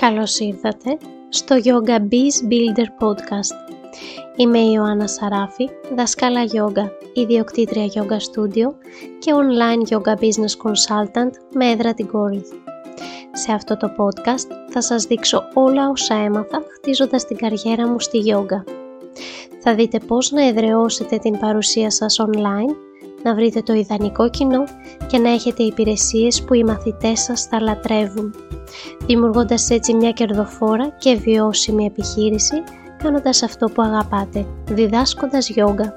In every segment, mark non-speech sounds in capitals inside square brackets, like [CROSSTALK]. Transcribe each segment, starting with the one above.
Καλώς ήρθατε στο Yoga Biz Builder Podcast. Είμαι η Ιωάννα Σαράφη, δασκάλα yoga, ιδιοκτήτρια yoga studio και online yoga business consultant με έδρα την Κόρινθ. Σε αυτό το podcast θα σας δείξω όλα όσα έμαθα χτίζοντας την καριέρα μου στη yoga. Θα δείτε πώς να εδραιώσετε την παρουσία σας online, να βρείτε το ιδανικό κοινό και να έχετε υπηρεσίες που οι μαθητές σας θα λατρεύουν δημιουργώντας έτσι μια κερδοφόρα και βιώσιμη επιχείρηση, κάνοντας αυτό που αγαπάτε, διδάσκοντας γιόγκα.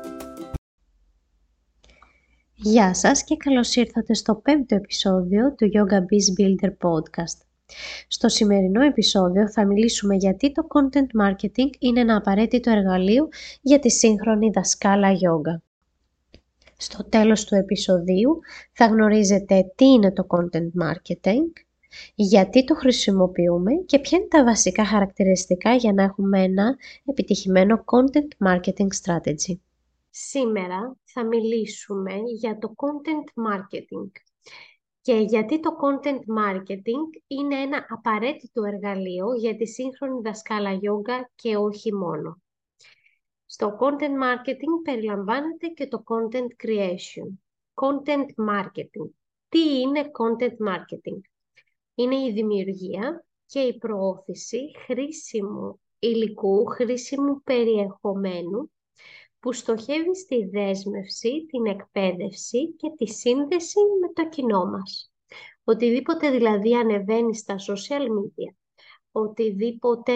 Γεια σας και καλώς ήρθατε στο πέμπτο επεισόδιο του Yoga Biz Builder Podcast. Στο σημερινό επεισόδιο θα μιλήσουμε γιατί το content marketing είναι ένα απαραίτητο εργαλείο για τη σύγχρονη δασκάλα yoga. Στο τέλος του επεισοδίου θα γνωρίζετε τι είναι το content marketing, γιατί το χρησιμοποιούμε και ποια είναι τα βασικά χαρακτηριστικά για να έχουμε ένα επιτυχημένο content marketing strategy. Σήμερα θα μιλήσουμε για το content marketing και γιατί το content marketing είναι ένα απαραίτητο εργαλείο για τη σύγχρονη δασκάλα yoga και όχι μόνο. Στο content marketing περιλαμβάνεται και το content creation. Content marketing. Τι είναι content marketing? είναι η δημιουργία και η προώθηση χρήσιμου υλικού, χρήσιμου περιεχομένου που στοχεύει στη δέσμευση, την εκπαίδευση και τη σύνδεση με το κοινό μας. Οτιδήποτε δηλαδή ανεβαίνει στα social media, οτιδήποτε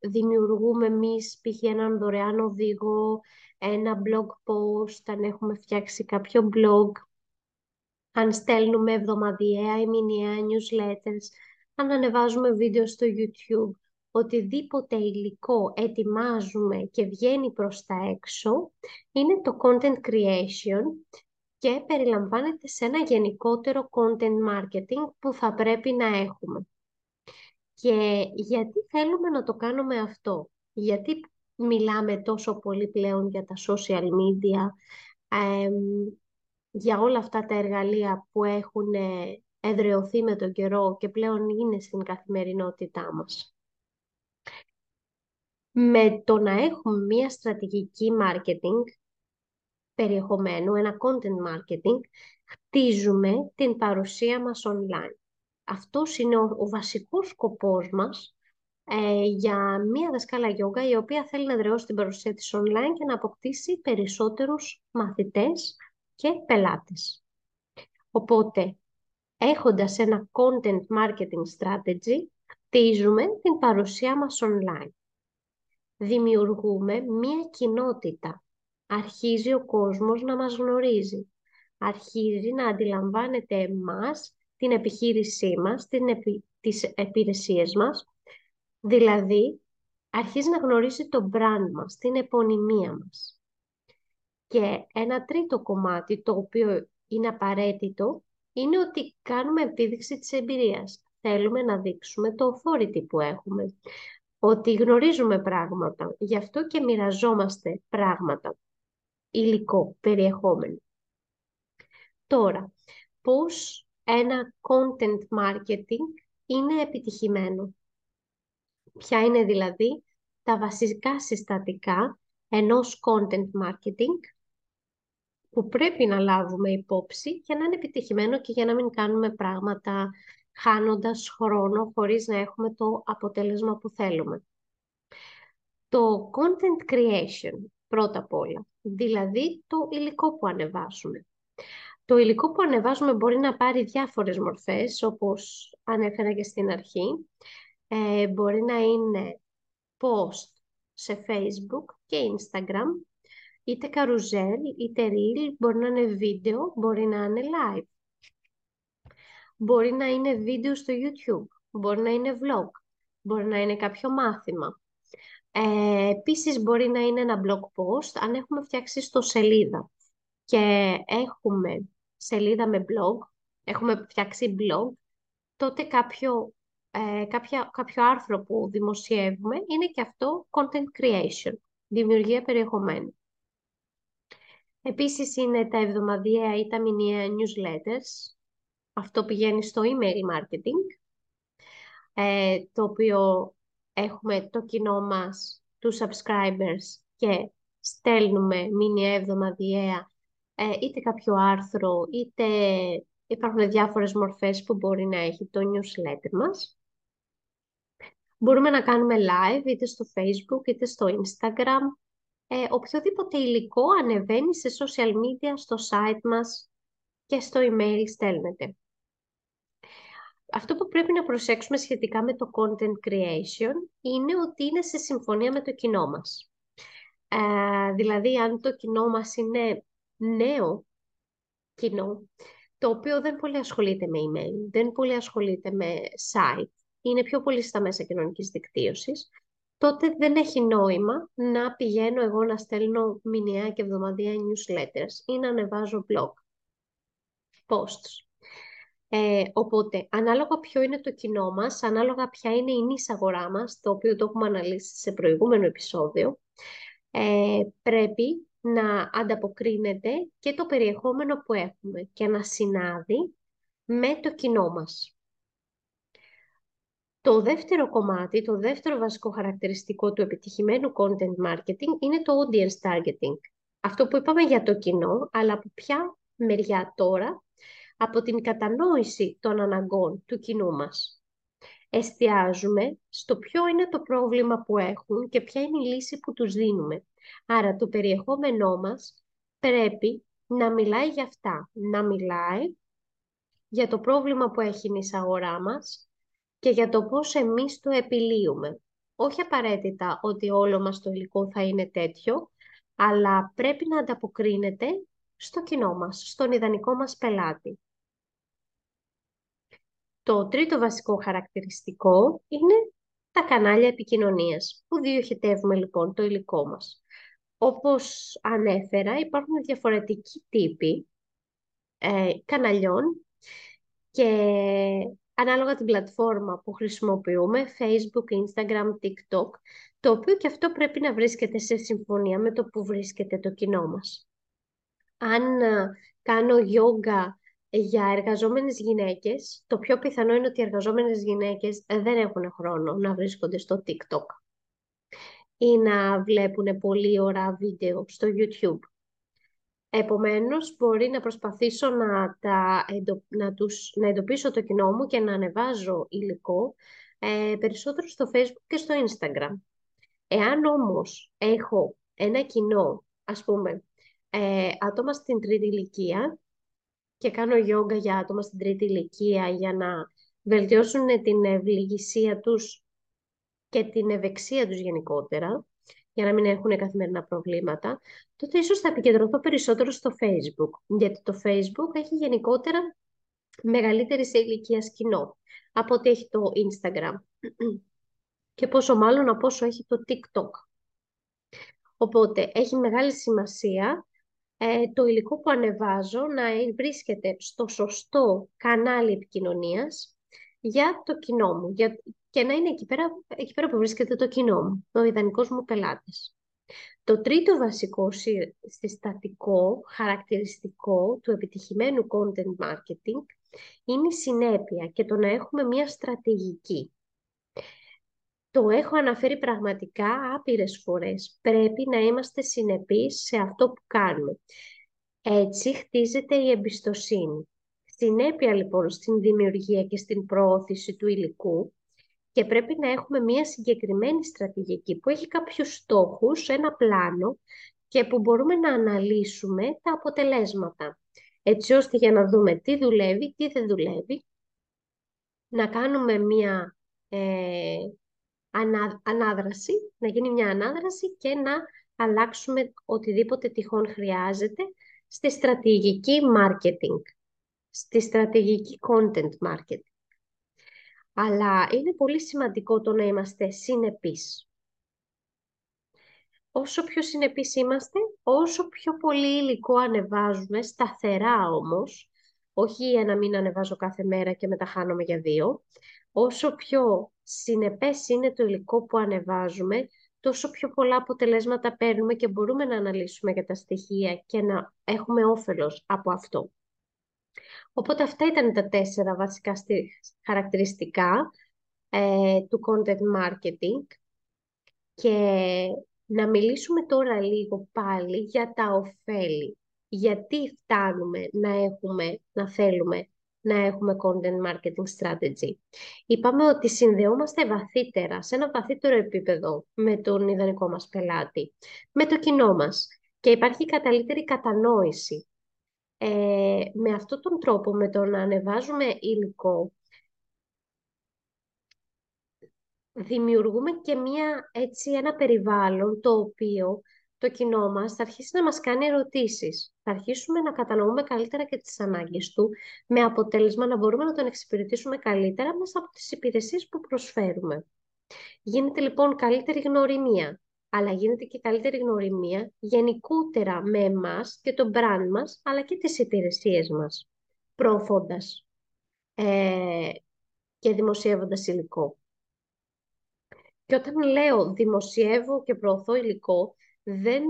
δημιουργούμε εμείς, π.χ. έναν δωρεάν οδηγό, ένα blog post, αν έχουμε φτιάξει κάποιο blog, αν στέλνουμε εβδομαδιαία ή μηνιαία newsletters, αν ανεβάζουμε βίντεο στο YouTube, οτιδήποτε υλικό ετοιμάζουμε και βγαίνει προς τα έξω, είναι το content creation και περιλαμβάνεται σε ένα γενικότερο content marketing που θα πρέπει να έχουμε. Και γιατί θέλουμε να το κάνουμε αυτό, γιατί μιλάμε τόσο πολύ πλέον για τα social media, για όλα αυτά τα εργαλεία που έχουν ε, εδρεωθεί με τον καιρό και πλέον είναι στην καθημερινότητά μας; Με το να έχουμε μία στρατηγική marketing περιεχομένου, ένα content marketing, χτίζουμε την παρουσία μας online. Αυτός είναι ο, ο βασικός σκοπός μας ε, για μία δασκάλα γιόγκα η οποία θέλει να εδραιώσει την παρουσία της online και να αποκτήσει περισσότερους μαθητές και πελάτες. Οπότε, έχοντας ένα content marketing strategy, χτίζουμε την παρουσία μας online. Δημιουργούμε μία κοινότητα. Αρχίζει ο κόσμος να μας γνωρίζει. Αρχίζει να αντιλαμβάνεται εμάς, την επιχείρησή μας, την επι... τις υπηρεσίες μας. Δηλαδή, αρχίζει να γνωρίζει το brand μας, την επωνυμία μας. Και ένα τρίτο κομμάτι, το οποίο είναι απαραίτητο, είναι ότι κάνουμε επίδειξη της εμπειρίας. Θέλουμε να δείξουμε το authority που έχουμε, ότι γνωρίζουμε πράγματα, γι' αυτό και μοιραζόμαστε πράγματα, υλικό, περιεχόμενο. Τώρα, πώς ένα content marketing είναι επιτυχημένο. Ποια είναι δηλαδή τα βασικά συστατικά ενός content marketing που πρέπει να λάβουμε υπόψη για να είναι επιτυχημένο και για να μην κάνουμε πράγματα χάνοντας χρόνο χωρίς να έχουμε το αποτέλεσμα που θέλουμε. Το content creation, πρώτα απ' όλα, δηλαδή το υλικό που ανεβάζουμε. Το υλικό που ανεβάζουμε μπορεί να πάρει διάφορες μορφές, όπως ανέφερα και στην αρχή. Ε, μπορεί να είναι post σε Facebook και Instagram, είτε καρουζέλ, είτε reel, μπορεί να είναι βίντεο, μπορεί να είναι live. Μπορεί να είναι βίντεο στο YouTube, μπορεί να είναι vlog, μπορεί να είναι κάποιο μάθημα. Ε, επίσης μπορεί να είναι ένα blog post, αν έχουμε φτιάξει στο σελίδα και έχουμε σελίδα με blog, έχουμε φτιάξει blog, τότε κάποιο, ε, κάποια, κάποιο άρθρο που δημοσιεύουμε είναι και αυτό content creation, δημιουργία περιεχομένου. Επίσης είναι τα εβδομαδιαία ή τα μηνιαία newsletters. Αυτό πηγαίνει στο email marketing. ε, το οποίο έχουμε το κοινό μας, τους subscribers και στέλνουμε μήνυα εβδομαδιαία ε, είτε κάποιο άρθρο, είτε υπάρχουν διάφορες μορφές που μπορεί να έχει το newsletter μας. Μπορούμε να κάνουμε live είτε στο facebook είτε στο instagram. Ε, οποιοδήποτε υλικό ανεβαίνει σε social media, στο site μας και στο email στέλνετε. Αυτό που πρέπει να προσέξουμε σχετικά με το content creation είναι ότι είναι σε συμφωνία με το κοινό μας. Ε, δηλαδή, αν το κοινό μας είναι νέο κοινό, το οποίο δεν πολύ ασχολείται με email, δεν πολύ ασχολείται με site, είναι πιο πολύ στα μέσα κοινωνικής δικτύωσης, τότε δεν έχει νόημα να πηγαίνω εγώ να στέλνω μηνιαία και εβδομαδιαία newsletters ή να ανεβάζω blog posts. Ε, οπότε, ανάλογα ποιο είναι το κοινό μας, ανάλογα ποια είναι η νης αγορά μας, το οποίο το έχουμε αναλύσει σε προηγούμενο επεισόδιο, ε, πρέπει να ανταποκρίνεται και το περιεχόμενο που έχουμε και να συνάδει με το κοινό μας. Το δεύτερο κομμάτι, το δεύτερο βασικό χαρακτηριστικό του επιτυχημένου content marketing είναι το audience targeting. Αυτό που είπαμε για το κοινό, αλλά από ποια μεριά τώρα, από την κατανόηση των αναγκών του κοινού μας. Εστιάζουμε στο ποιο είναι το πρόβλημα που έχουν και ποια είναι η λύση που τους δίνουμε. Άρα το περιεχόμενό μας πρέπει να μιλάει για αυτά, να μιλάει για το πρόβλημα που έχει η αγορά μας και για το πώς εμείς το επιλύουμε. Όχι απαραίτητα ότι όλο μας το υλικό θα είναι τέτοιο, αλλά πρέπει να ανταποκρίνεται στο κοινό μας, στον ιδανικό μας πελάτη. Το τρίτο βασικό χαρακτηριστικό είναι τα κανάλια επικοινωνίας, που διοχετεύουμε λοιπόν το υλικό μας. Όπως ανέφερα, υπάρχουν διαφορετικοί τύποι ε, καναλιών και ανάλογα την πλατφόρμα που χρησιμοποιούμε, Facebook, Instagram, TikTok, το οποίο και αυτό πρέπει να βρίσκεται σε συμφωνία με το που βρίσκεται το κοινό μας. Αν ε, κάνω yoga για εργαζόμενες γυναίκες, το πιο πιθανό είναι ότι οι εργαζόμενες γυναίκες δεν έχουν χρόνο να βρίσκονται στο TikTok ή να βλέπουν πολύ ώρα βίντεο στο YouTube. Επομένως, μπορεί να προσπαθήσω να, τα να, τους... να εντοπίσω το κοινό μου και να ανεβάζω υλικό ε, περισσότερο στο Facebook και στο Instagram. Εάν όμως έχω ένα κοινό, ας πούμε, ε, άτομα στην τρίτη ηλικία και κάνω γιόγκα για άτομα στην τρίτη ηλικία για να βελτιώσουν την ευληγησία τους και την ευεξία τους γενικότερα, για να μην έχουν καθημερινά προβλήματα, τότε ίσως θα επικεντρωθώ περισσότερο στο Facebook. Γιατί το Facebook έχει γενικότερα μεγαλύτερη σε ηλικία κοινό από ότι έχει το Instagram. Και πόσο μάλλον από όσο έχει το TikTok. Οπότε έχει μεγάλη σημασία ε, το υλικό που ανεβάζω να βρίσκεται στο σωστό κανάλι επικοινωνίας για το κοινό μου για, και να είναι εκεί πέρα, εκεί πέρα που βρίσκεται το κοινό μου, ο ιδανικός μου πελάτης. Το τρίτο βασικό συστατικό χαρακτηριστικό του επιτυχημένου content marketing είναι η συνέπεια και το να έχουμε μια στρατηγική. Το έχω αναφέρει πραγματικά άπειρες φορές. Πρέπει να είμαστε συνεπείς σε αυτό που κάνουμε. Έτσι χτίζεται η εμπιστοσύνη. Συνέπεια λοιπόν στην δημιουργία και στην προώθηση του υλικού και πρέπει να έχουμε μια συγκεκριμένη στρατηγική που έχει κάποιους στόχους, ένα πλάνο και που μπορούμε να αναλύσουμε τα αποτελέσματα. Έτσι ώστε για να δούμε τι δουλεύει, τι δεν δουλεύει, να κάνουμε μια ε, ανάδραση, να γίνει μια ανάδραση και να αλλάξουμε οτιδήποτε τυχόν χρειάζεται στη στρατηγική marketing, στη στρατηγική content marketing. Αλλά είναι πολύ σημαντικό το να είμαστε συνεπείς. Όσο πιο συνεπείς είμαστε, όσο πιο πολύ υλικό ανεβάζουμε, σταθερά όμως, όχι για να μην ανεβάζω κάθε μέρα και μετά χάνομαι για δύο, όσο πιο συνεπές είναι το υλικό που ανεβάζουμε, τόσο πιο πολλά αποτελέσματα παίρνουμε και μπορούμε να αναλύσουμε για τα στοιχεία και να έχουμε όφελος από αυτό. Οπότε αυτά ήταν τα τέσσερα βασικά χαρακτηριστικά ε, του content marketing και να μιλήσουμε τώρα λίγο πάλι για τα ωφέλη. Γιατί φτάνουμε να έχουμε, να θέλουμε να έχουμε content marketing strategy. Είπαμε ότι συνδεόμαστε βαθύτερα, σε ένα βαθύτερο επίπεδο με τον ιδανικό μας πελάτη, με το κοινό μας και υπάρχει καλύτερη κατανόηση. Ε, με αυτόν τον τρόπο, με το να ανεβάζουμε υλικό, δημιουργούμε και μια, έτσι, ένα περιβάλλον το οποίο το κοινό μας θα αρχίσει να μας κάνει ερωτήσεις. Θα αρχίσουμε να κατανοούμε καλύτερα και τις ανάγκες του, με αποτέλεσμα να μπορούμε να τον εξυπηρετήσουμε καλύτερα μέσα από τις υπηρεσίες που προσφέρουμε. Γίνεται λοιπόν καλύτερη γνωριμία, αλλά γίνεται και καλύτερη γνωριμία γενικότερα με εμάς και το brand μας, αλλά και τις υπηρεσίες μας, προωθώντας ε, και δημοσιεύοντας υλικό. Και όταν λέω δημοσιεύω και προωθώ υλικό, δεν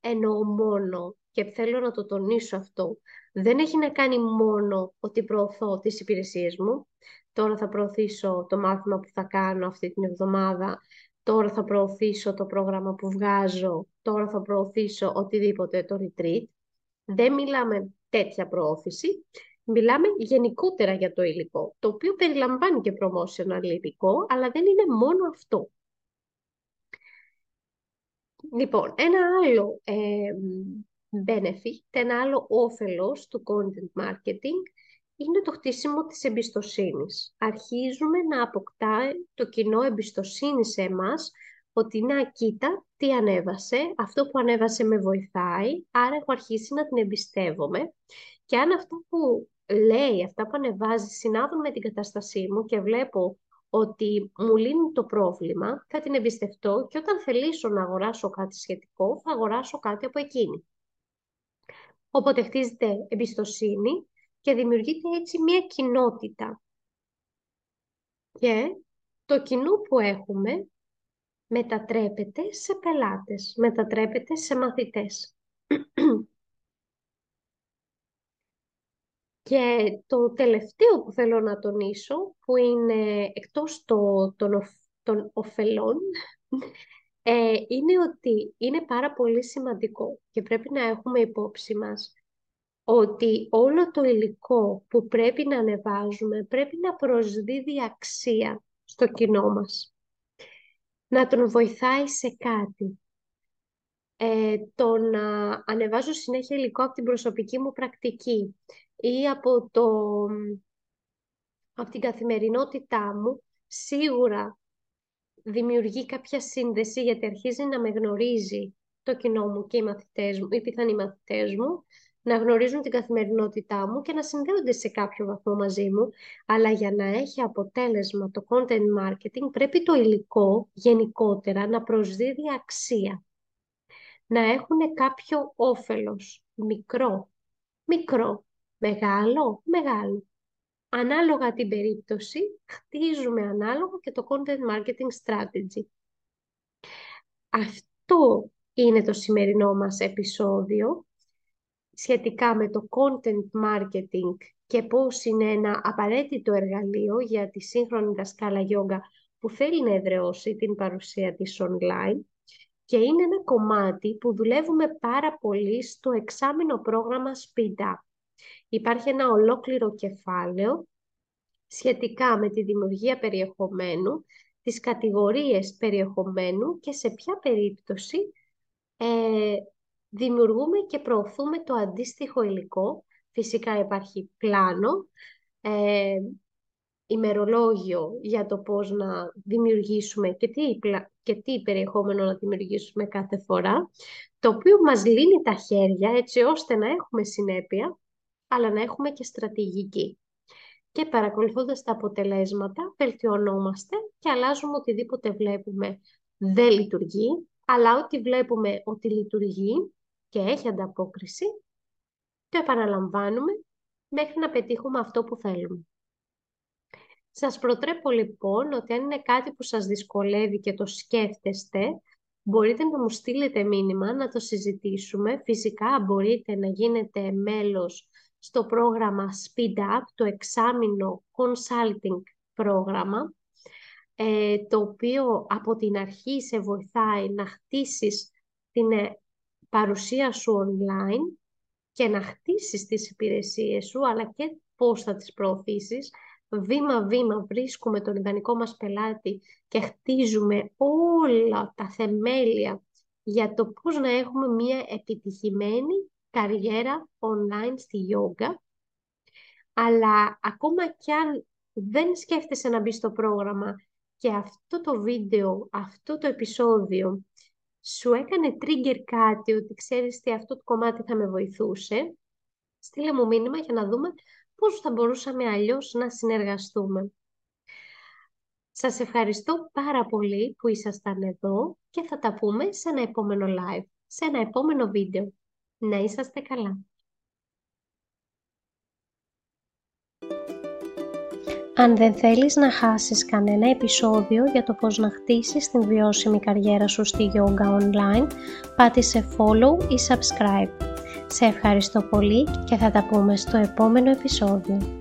εννοώ μόνο, και θέλω να το τονίσω αυτό, δεν έχει να κάνει μόνο ότι προωθώ τις υπηρεσίες μου. Τώρα θα προωθήσω το μάθημα που θα κάνω αυτή την εβδομάδα, τώρα θα προωθήσω το πρόγραμμα που βγάζω, τώρα θα προωθήσω οτιδήποτε το retreat. Δεν μιλάμε τέτοια προώθηση, μιλάμε γενικότερα για το υλικό, το οποίο περιλαμβάνει και promotional υλικό, αλλά δεν είναι μόνο αυτό. Λοιπόν, ένα άλλο ε, benefit, ένα άλλο όφελος του content marketing είναι το χτίσιμο της εμπιστοσύνης. Αρχίζουμε να αποκτάει το κοινό εμπιστοσύνη σε εμάς ότι να κοίτα τι ανέβασε, αυτό που ανέβασε με βοηθάει, άρα έχω αρχίσει να την εμπιστεύομαι και αν αυτά που λέει, αυτά που ανεβάζει συνάδουν με την κατάστασή μου και βλέπω ότι μου λύνει το πρόβλημα, θα την εμπιστευτώ και όταν θελήσω να αγοράσω κάτι σχετικό, θα αγοράσω κάτι από εκείνη. Οπότε χτίζεται εμπιστοσύνη και δημιουργείται έτσι μια κοινότητα. Και το κοινό που έχουμε μετατρέπεται σε πελάτες, μετατρέπεται σε μαθητές. [CLEARS THROAT] Και το τελευταίο που θέλω να τονίσω, που είναι εκτός το, των, των ωφελών, ε, είναι ότι είναι πάρα πολύ σημαντικό και πρέπει να έχουμε υπόψη μας ότι όλο το υλικό που πρέπει να ανεβάζουμε πρέπει να προσδίδει αξία στο κοινό μας. Να τον βοηθάει σε κάτι. Ε, το να ανεβάζω συνέχεια υλικό από την προσωπική μου πρακτική ή από, το, από την καθημερινότητά μου, σίγουρα δημιουργεί κάποια σύνδεση γιατί αρχίζει να με γνωρίζει το κοινό μου και οι μαθητές μου, οι πιθανοί μαθητές μου, να γνωρίζουν την καθημερινότητά μου και να συνδέονται σε κάποιο βαθμό μαζί μου. Αλλά για να έχει αποτέλεσμα το content marketing πρέπει το υλικό γενικότερα να προσδίδει αξία. Να έχουν κάποιο όφελος, μικρό, μικρό, Μεγάλο, μεγάλο. Ανάλογα την περίπτωση, χτίζουμε ανάλογα και το content marketing strategy. Αυτό είναι το σημερινό μας επεισόδιο σχετικά με το content marketing και πώς είναι ένα απαραίτητο εργαλείο για τη σύγχρονη δασκάλα γιόγκα που θέλει να εδραιώσει την παρουσία της online και είναι ένα κομμάτι που δουλεύουμε πάρα πολύ στο εξάμεινο πρόγραμμα Speed Up. Υπάρχει ένα ολόκληρο κεφάλαιο σχετικά με τη δημιουργία περιεχομένου, τις κατηγορίες περιεχομένου και σε ποια περίπτωση ε, δημιουργούμε και προωθούμε το αντίστοιχο υλικό. Φυσικά υπάρχει πλάνο, ε, ημερολόγιο για το πώς να δημιουργήσουμε και τι, και τι περιεχόμενο να δημιουργήσουμε κάθε φορά, το οποίο μας λύνει τα χέρια έτσι ώστε να έχουμε συνέπεια αλλά να έχουμε και στρατηγική. Και παρακολουθώντας τα αποτελέσματα, βελτιωνόμαστε και αλλάζουμε οτιδήποτε βλέπουμε δεν λειτουργεί, αλλά ό,τι βλέπουμε ότι λειτουργεί και έχει ανταπόκριση, το επαναλαμβάνουμε μέχρι να πετύχουμε αυτό που θέλουμε. Σας προτρέπω λοιπόν ότι αν είναι κάτι που σας δυσκολεύει και το σκέφτεστε, μπορείτε να μου στείλετε μήνυμα, να το συζητήσουμε. Φυσικά μπορείτε να γίνετε μέλος στο πρόγραμμα Speed Up, το εξάμεινο consulting πρόγραμμα, ε, το οποίο από την αρχή σε βοηθάει να χτίσεις την ε, παρουσία σου online και να χτίσεις τις υπηρεσίες σου, αλλά και πώς θα τις προωθήσεις. Βήμα-βήμα βρίσκουμε τον ιδανικό μας πελάτη και χτίζουμε όλα τα θεμέλια για το πώς να έχουμε μια επιτυχημένη καριέρα online στη yoga. Αλλά ακόμα κι αν δεν σκέφτεσαι να μπεις στο πρόγραμμα και αυτό το βίντεο, αυτό το επεισόδιο σου έκανε trigger κάτι ότι ξέρεις τι αυτό το κομμάτι θα με βοηθούσε, στείλε μου μήνυμα για να δούμε πώς θα μπορούσαμε αλλιώς να συνεργαστούμε. Σας ευχαριστώ πάρα πολύ που ήσασταν εδώ και θα τα πούμε σε ένα επόμενο live, σε ένα επόμενο βίντεο. Να είσαστε καλά. Αν δεν θέλεις να χάσεις κανένα επεισόδιο για το πώς να χτίσεις την βιώσιμη καριέρα σου στη yoga online, πάτησε follow ή subscribe. Σε ευχαριστώ πολύ και θα τα πούμε στο επόμενο επεισόδιο.